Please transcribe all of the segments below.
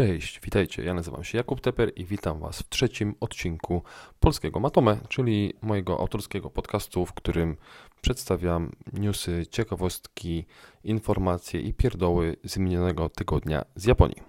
Cześć, witajcie. Ja nazywam się Jakub Teper i witam Was w trzecim odcinku Polskiego Matome, czyli mojego autorskiego podcastu, w którym przedstawiam newsy, ciekawostki, informacje i pierdoły z minionego tygodnia z Japonii.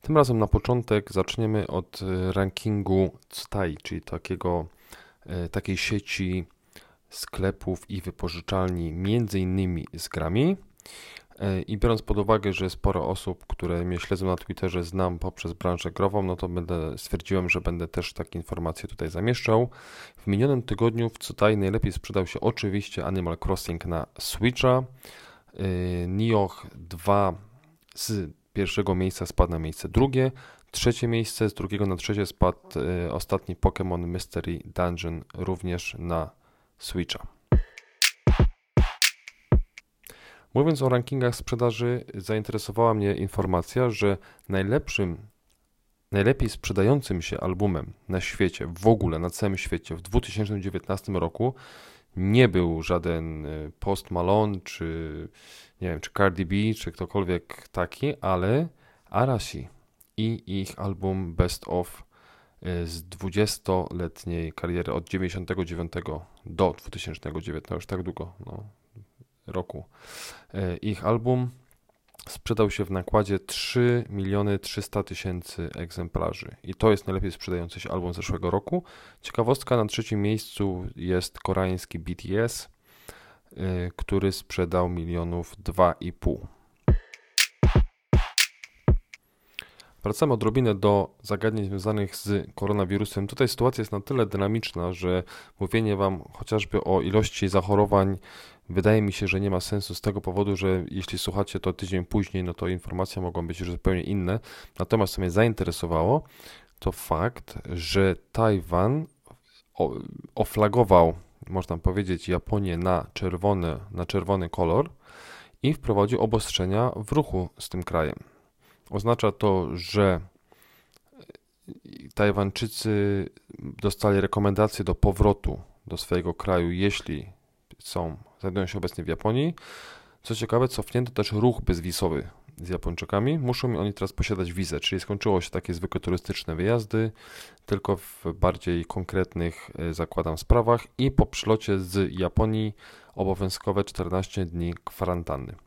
Tym razem na początek zaczniemy od rankingu Tsutai, czyli takiego, e, takiej sieci sklepów i wypożyczalni między innymi z grami. E, I biorąc pod uwagę, że sporo osób, które mnie śledzą na Twitterze, znam poprzez branżę grową, no to będę, stwierdziłem, że będę też takie informacje tutaj zamieszczał. W minionym tygodniu w tutaj najlepiej sprzedał się oczywiście Animal Crossing na Switcha. E, Nioh 2 z pierwszego miejsca spadł na miejsce drugie. Trzecie miejsce, z drugiego na trzecie spadł e, ostatni Pokémon Mystery Dungeon również na Switcha. Mówiąc o rankingach sprzedaży, zainteresowała mnie informacja, że najlepszym, najlepiej sprzedającym się albumem na świecie, w ogóle na całym świecie w 2019 roku nie był żaden y, Post Malone, czy nie wiem, czy Cardi B, czy ktokolwiek taki, ale Arashi i ich album Best of y, z 20-letniej kariery od 99 do 2009, już tak długo, no, roku. E, ich album sprzedał się w nakładzie 3 miliony 300 tysięcy egzemplarzy i to jest najlepiej sprzedający się album zeszłego roku. Ciekawostka, na trzecim miejscu jest koreański BTS, e, który sprzedał milionów 2,5. Wracamy odrobinę do zagadnień związanych z koronawirusem. Tutaj sytuacja jest na tyle dynamiczna, że mówienie Wam chociażby o ilości zachorowań wydaje mi się, że nie ma sensu z tego powodu, że jeśli słuchacie to tydzień później, no to informacje mogą być już zupełnie inne. Natomiast co mnie zainteresowało, to fakt, że Tajwan oflagował, można powiedzieć, Japonię na czerwony, na czerwony kolor i wprowadził obostrzenia w ruchu z tym krajem. Oznacza to, że Tajwańczycy dostali rekomendacje do powrotu do swojego kraju, jeśli są, znajdują się obecnie w Japonii. Co ciekawe, cofnięto też ruch bezwizowy z Japończykami. Muszą oni teraz posiadać wizę, czyli skończyło się takie zwykłe turystyczne wyjazdy, tylko w bardziej konkretnych, e, zakładam, sprawach i po przylocie z Japonii obowiązkowe 14 dni kwarantanny.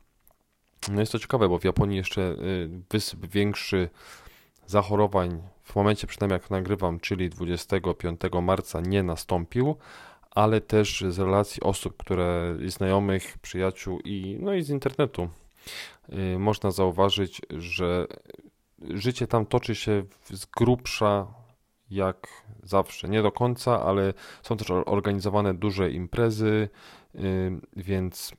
No jest to ciekawe, bo w Japonii jeszcze y, wysyp większy zachorowań w momencie przynajmniej jak nagrywam, czyli 25 marca nie nastąpił, ale też z relacji osób, które znajomych, przyjaciół i no i z internetu y, można zauważyć, że życie tam toczy się z grubsza jak zawsze. Nie do końca, ale są też organizowane duże imprezy, y, więc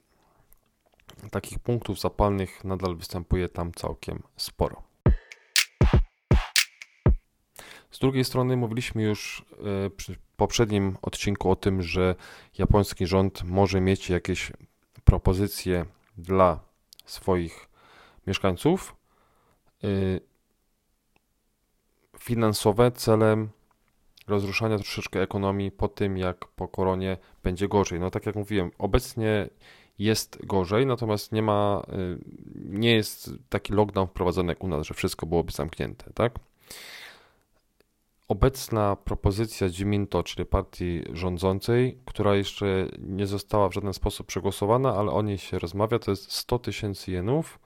takich punktów zapalnych nadal występuje tam całkiem sporo. Z drugiej strony mówiliśmy już e, przy poprzednim odcinku o tym, że japoński rząd może mieć jakieś propozycje dla swoich mieszkańców e, finansowe celem rozruszania troszeczkę ekonomii po tym, jak po koronie będzie gorzej. No tak jak mówiłem, obecnie jest gorzej, natomiast nie ma, y, nie jest taki lockdown wprowadzony jak u nas, że wszystko byłoby zamknięte, tak? Obecna propozycja Jiminto, czyli partii rządzącej, która jeszcze nie została w żaden sposób przegłosowana, ale o niej się rozmawia, to jest 100 tysięcy jenów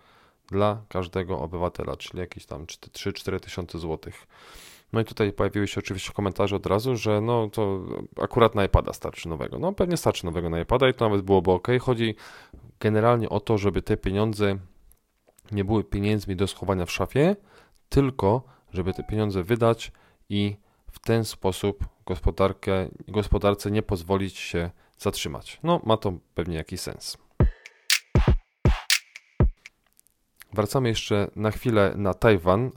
dla każdego obywatela, czyli jakieś tam 3-4 tysiące złotych. No i tutaj pojawiły się oczywiście komentarze od razu, że no to akurat na iPada starczy nowego. No pewnie starczy nowego na iPada i to nawet byłoby ok. Chodzi generalnie o to, żeby te pieniądze nie były pieniędzmi do schowania w szafie, tylko żeby te pieniądze wydać i w ten sposób gospodarkę, gospodarce nie pozwolić się zatrzymać. No, ma to pewnie jakiś sens. Wracamy jeszcze na chwilę na Tajwan.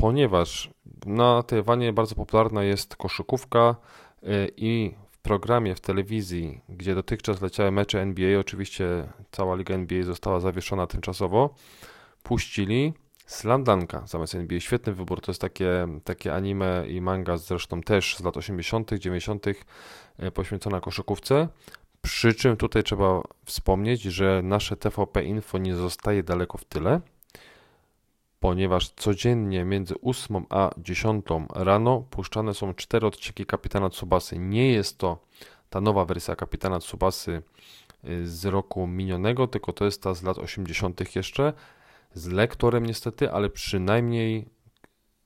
Ponieważ na Tajwanie bardzo popularna jest koszykówka y, i w programie w telewizji, gdzie dotychczas leciały mecze NBA, oczywiście cała liga NBA została zawieszona tymczasowo, puścili Slam Dunka zamiast NBA. Świetny wybór, to jest takie, takie anime i manga zresztą też z lat 80., 90., y, poświęcona koszykówce. Przy czym tutaj trzeba wspomnieć, że nasze TVP Info nie zostaje daleko w tyle ponieważ codziennie między 8 a 10 rano puszczane są cztery odcinki Kapitana Tsubasy. Nie jest to ta nowa wersja Kapitana Tsubasy y, z roku minionego, tylko to jest ta z lat 80. jeszcze, z lektorem niestety, ale przynajmniej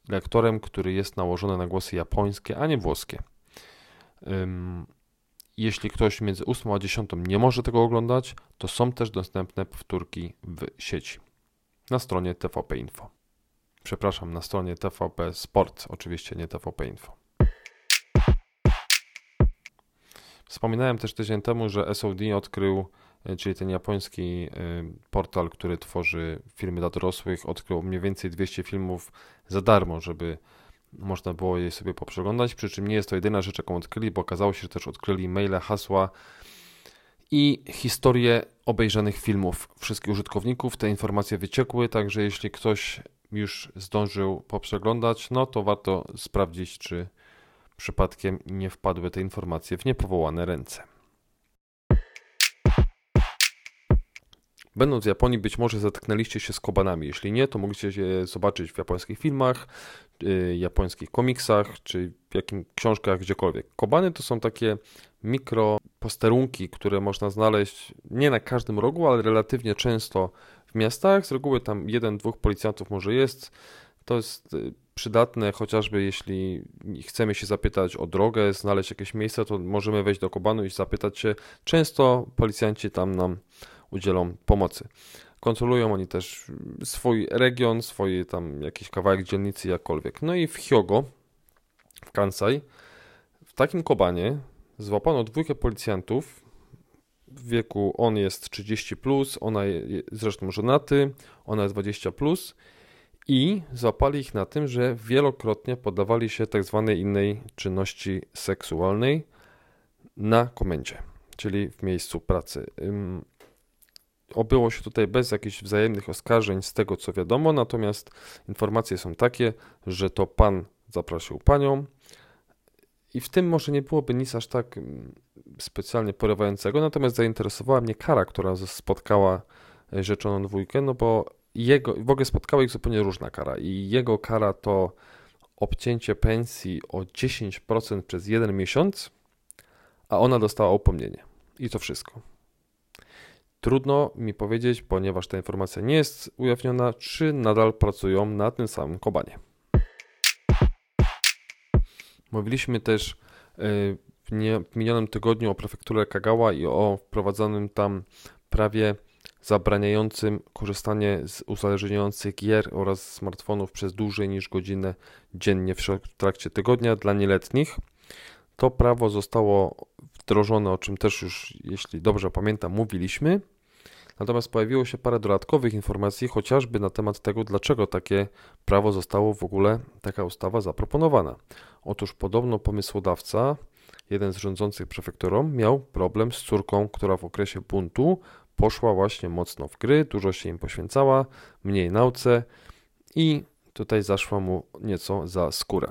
lektorem, który jest nałożony na głosy japońskie, a nie włoskie. Jeśli ktoś między 8 a 10 nie może tego oglądać, to są też dostępne powtórki w sieci na stronie TVP Info. Przepraszam, na stronie TVP Sport, oczywiście nie TVP Info. Wspominałem też tydzień temu, że SOD odkrył, e, czyli ten japoński e, portal, który tworzy filmy dla dorosłych, odkrył mniej więcej 200 filmów za darmo, żeby można było je sobie poprzeglądać. Przy czym nie jest to jedyna rzecz, jaką odkryli, bo okazało się, że też odkryli maile, hasła i historię obejrzanych filmów wszystkich użytkowników. Te informacje wyciekły, także jeśli ktoś już zdążył poprzeglądać, no to warto sprawdzić, czy przypadkiem nie wpadły te informacje w niepowołane ręce. Będąc w Japonii, być może zetknęliście się z kobanami. Jeśli nie, to mogliście je zobaczyć w japońskich filmach, y, japońskich komiksach, czy w jakich książkach, gdziekolwiek. Kobany to są takie mikro posterunki, które można znaleźć nie na każdym rogu, ale relatywnie często w miastach. Z reguły tam jeden, dwóch policjantów może jest. To jest y, przydatne, chociażby jeśli chcemy się zapytać o drogę, znaleźć jakieś miejsce, to możemy wejść do Kobanu i zapytać się. Często policjanci tam nam udzielą pomocy. Kontrolują oni też swój region, swoje tam jakiś kawałek dzielnicy, jakkolwiek. No i w Hyogo, w Kansai, w takim Kobanie złapano dwójkę policjantów. W wieku on jest 30, plus, ona jest zresztą żonaty, ona jest 20. Plus, I złapali ich na tym, że wielokrotnie podawali się tak zwanej innej czynności seksualnej na komendzie, czyli w miejscu pracy. Obyło się tutaj bez jakichś wzajemnych oskarżeń, z tego co wiadomo, natomiast informacje są takie, że to pan zaprosił panią. I w tym może nie byłoby nic aż tak mm, specjalnie porywającego, natomiast zainteresowała mnie kara, która spotkała e, rzeczoną dwójkę, no bo jego, w ogóle spotkała ich zupełnie różna kara i jego kara to obcięcie pensji o 10% przez jeden miesiąc, a ona dostała upomnienie. I to wszystko. Trudno mi powiedzieć, ponieważ ta informacja nie jest ujawniona, czy nadal pracują na tym samym kobanie. Mówiliśmy też e, w minionym tygodniu o prefekturze Kagawa i o wprowadzonym tam prawie zabraniającym korzystanie z uzależniających gier oraz smartfonów przez dłużej niż godzinę dziennie w trakcie tygodnia dla nieletnich. To prawo zostało wdrożone, o czym też już, jeśli dobrze pamiętam, mówiliśmy. Natomiast pojawiło się parę dodatkowych informacji, chociażby na temat tego, dlaczego takie prawo zostało w ogóle, taka ustawa zaproponowana. Otóż podobno pomysłodawca, jeden z rządzących prefekturą, miał problem z córką, która w okresie buntu poszła właśnie mocno w gry, dużo się im poświęcała, mniej nauce i tutaj zaszła mu nieco za skórę.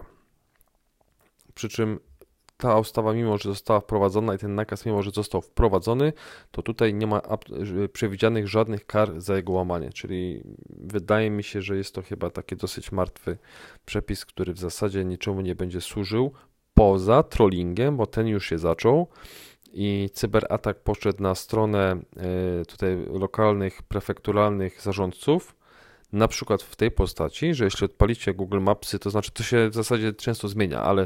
Przy czym ta ustawa, mimo że została wprowadzona i ten nakaz, mimo że został wprowadzony, to tutaj nie ma przewidzianych żadnych kar za jego łamanie. Czyli wydaje mi się, że jest to chyba taki dosyć martwy przepis, który w zasadzie niczemu nie będzie służył poza trollingiem, bo ten już się zaczął i cyberatak poszedł na stronę e, tutaj lokalnych, prefekturalnych zarządców na przykład w tej postaci, że jeśli odpalicie Google Mapsy, to znaczy to się w zasadzie często zmienia, ale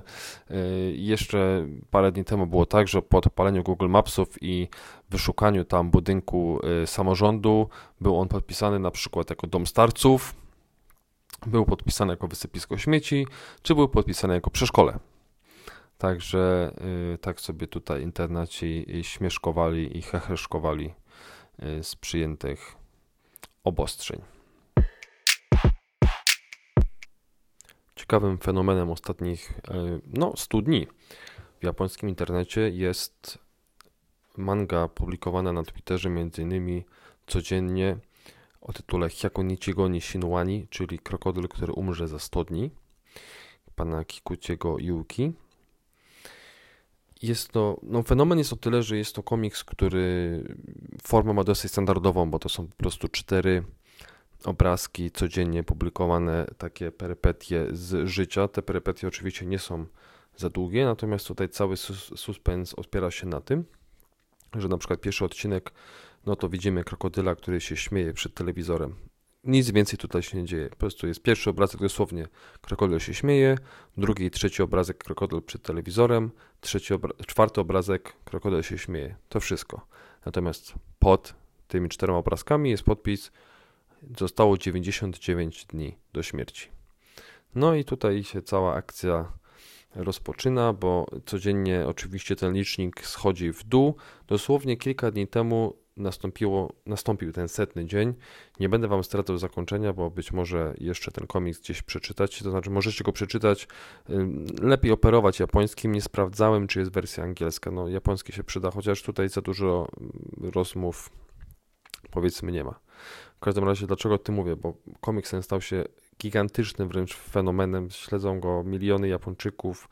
e, jeszcze parę dni temu było tak, że po odpaleniu Google Mapsów i wyszukaniu tam budynku e, samorządu był on podpisany na przykład jako dom starców, był podpisany jako wysypisko śmieci, czy był podpisany jako przeszkole. Także e, tak sobie tutaj internaci śmieszkowali i heheszkowali z przyjętych obostrzeń. Ciekawym fenomenem ostatnich e, no, 100 dni w japońskim internecie jest manga publikowana na Twitterze innymi codziennie o tytule Hyakunichigo ni Shinwani, czyli krokodyl, który umrze za 100 dni pana Kikuchiego Yuki. Jest to, no fenomen jest o tyle, że jest to komiks, który formę ma dosyć standardową, bo to są po prostu cztery obrazki codziennie publikowane, takie perypetie z życia. Te perypetie oczywiście nie są za długie, natomiast tutaj cały suspens opiera się na tym, że na przykład pierwszy odcinek, no to widzimy krokodyla, który się śmieje przed telewizorem. Nic więcej tutaj się nie dzieje. Po prostu jest pierwszy obrazek dosłownie krokodyl się śmieje, drugi i trzeci obrazek krokodyl przed telewizorem, trzeci obra czwarty obrazek krokodyl się śmieje. To wszystko. Natomiast pod tymi czterema obrazkami jest podpis zostało 99 dni do śmierci. No i tutaj się cała akcja rozpoczyna, bo codziennie oczywiście ten licznik schodzi w dół. Dosłownie kilka dni temu nastąpiło, nastąpił ten setny dzień. Nie będę Wam stracał zakończenia, bo być może jeszcze ten komiks gdzieś przeczytać, to znaczy możecie go przeczytać. Lepiej operować japońskim. Nie sprawdzałem, czy jest wersja angielska. No, japoński się przyda, chociaż tutaj za dużo rozmów powiedzmy nie ma. W każdym razie, dlaczego o tym mówię? Bo komiks ten stał się gigantycznym wręcz fenomenem. Śledzą go miliony Japończyków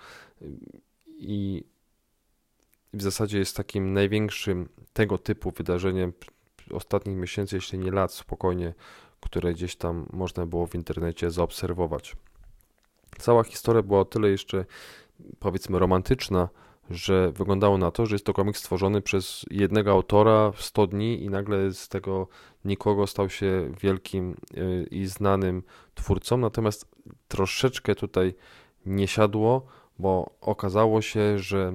i w zasadzie jest takim największym tego typu wydarzeniem ostatnich miesięcy, jeśli nie lat, spokojnie, które gdzieś tam można było w internecie zaobserwować. Cała historia była o tyle jeszcze, powiedzmy, romantyczna, że wyglądało na to, że jest to komiks stworzony przez jednego autora w 100 dni i nagle z tego nikogo stał się wielkim y, i znanym twórcą. Natomiast troszeczkę tutaj nie siadło, bo okazało się, że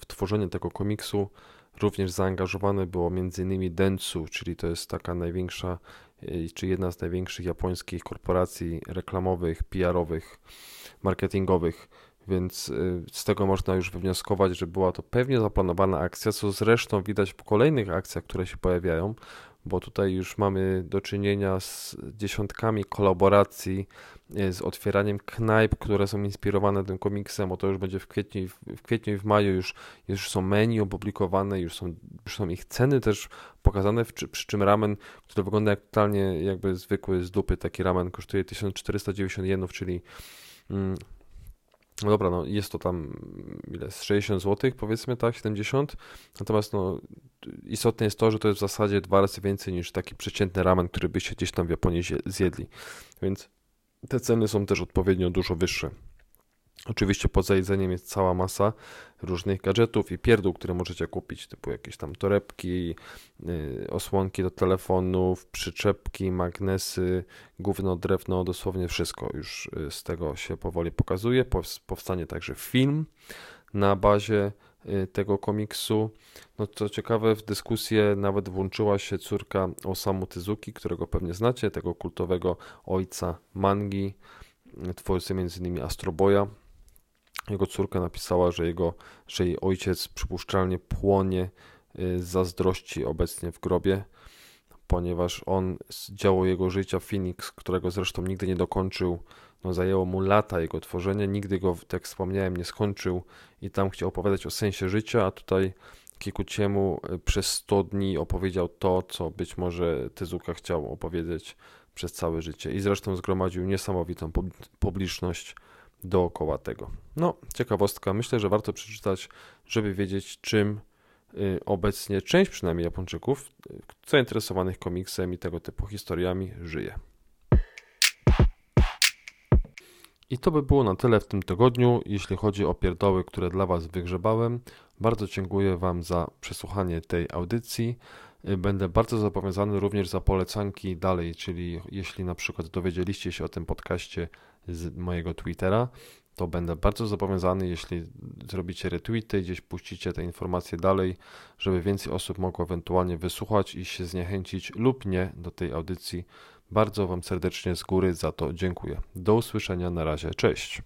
w tworzenie tego komiksu również zaangażowane było m.in. Dentsu, czyli to jest taka największa, y, czy jedna z największych japońskich korporacji reklamowych, PR-owych, marketingowych więc y, z tego można już wywnioskować, że była to pewnie zaplanowana akcja, co zresztą widać po kolejnych akcjach, które się pojawiają, bo tutaj już mamy do czynienia z dziesiątkami kolaboracji, y, z otwieraniem knajp, które są inspirowane tym komiksem, bo to już będzie w kwietniu, w kwietniu i w maju już, już są menu opublikowane, już są, już są ich ceny też pokazane, przy, czym ramen, który wygląda jak totalnie jakby zwykły z dupy, taki ramen kosztuje 1490 jenów, czyli mm, no dobra, no jest to tam ile, 60 zł powiedzmy, tak, 70. Natomiast no, istotne jest to, że to jest w zasadzie dwa razy więcej niż taki przeciętny ramen, który byście gdzieś tam w Japonii zjedli. Więc te ceny są też odpowiednio dużo wyższe. Oczywiście poza jedzeniem jest cała masa różnych gadżetów i pierdół, które możecie kupić, typu jakieś tam torebki, yy, osłonki do telefonów, przyczepki, magnesy, gówno, drewno, dosłownie wszystko już y, z tego się powoli pokazuje. Powstanie także film na bazie y, tego komiksu. No co ciekawe, w dyskusję nawet włączyła się córka Osamu Tezuki, którego pewnie znacie, tego kultowego ojca mangi, twórcy m.in. Astroboya, jego córka napisała, że, jego, że jej ojciec przypuszczalnie płonie y, z zazdrości obecnie w grobie, ponieważ on z działu jego życia Phoenix, którego zresztą nigdy nie dokończył, no zajęło mu lata jego tworzenia, nigdy go, tak jak wspomniałem, nie skończył i tam chciał opowiadać o sensie życia, a tutaj Kikuciemu y, przez 100 dni opowiedział to, co być może Tezuka chciał opowiedzieć przez całe życie. I zresztą zgromadził niesamowitą publiczność dookoła tego. No, ciekawostka, myślę, że warto przeczytać, żeby wiedzieć, czym y, obecnie część przynajmniej Japończyków y, zainteresowanych komiksem i tego typu historiami żyje. I to by było na tyle w tym tygodniu, jeśli chodzi o pierdoły, które dla Was wygrzebałem. Bardzo dziękuję Wam za przesłuchanie tej audycji. Y, będę bardzo zobowiązany również za polecanki dalej, czyli jeśli na przykład dowiedzieliście się o tym podcaście z mojego Twittera, to będę bardzo zobowiązany, jeśli zrobicie retweety, gdzieś puścicie te informacje dalej, żeby więcej osób mogło ewentualnie wysłuchać i się zniechęcić lub nie do tej audycji. Bardzo Wam serdecznie z góry za to dziękuję. Do usłyszenia, na razie, cześć.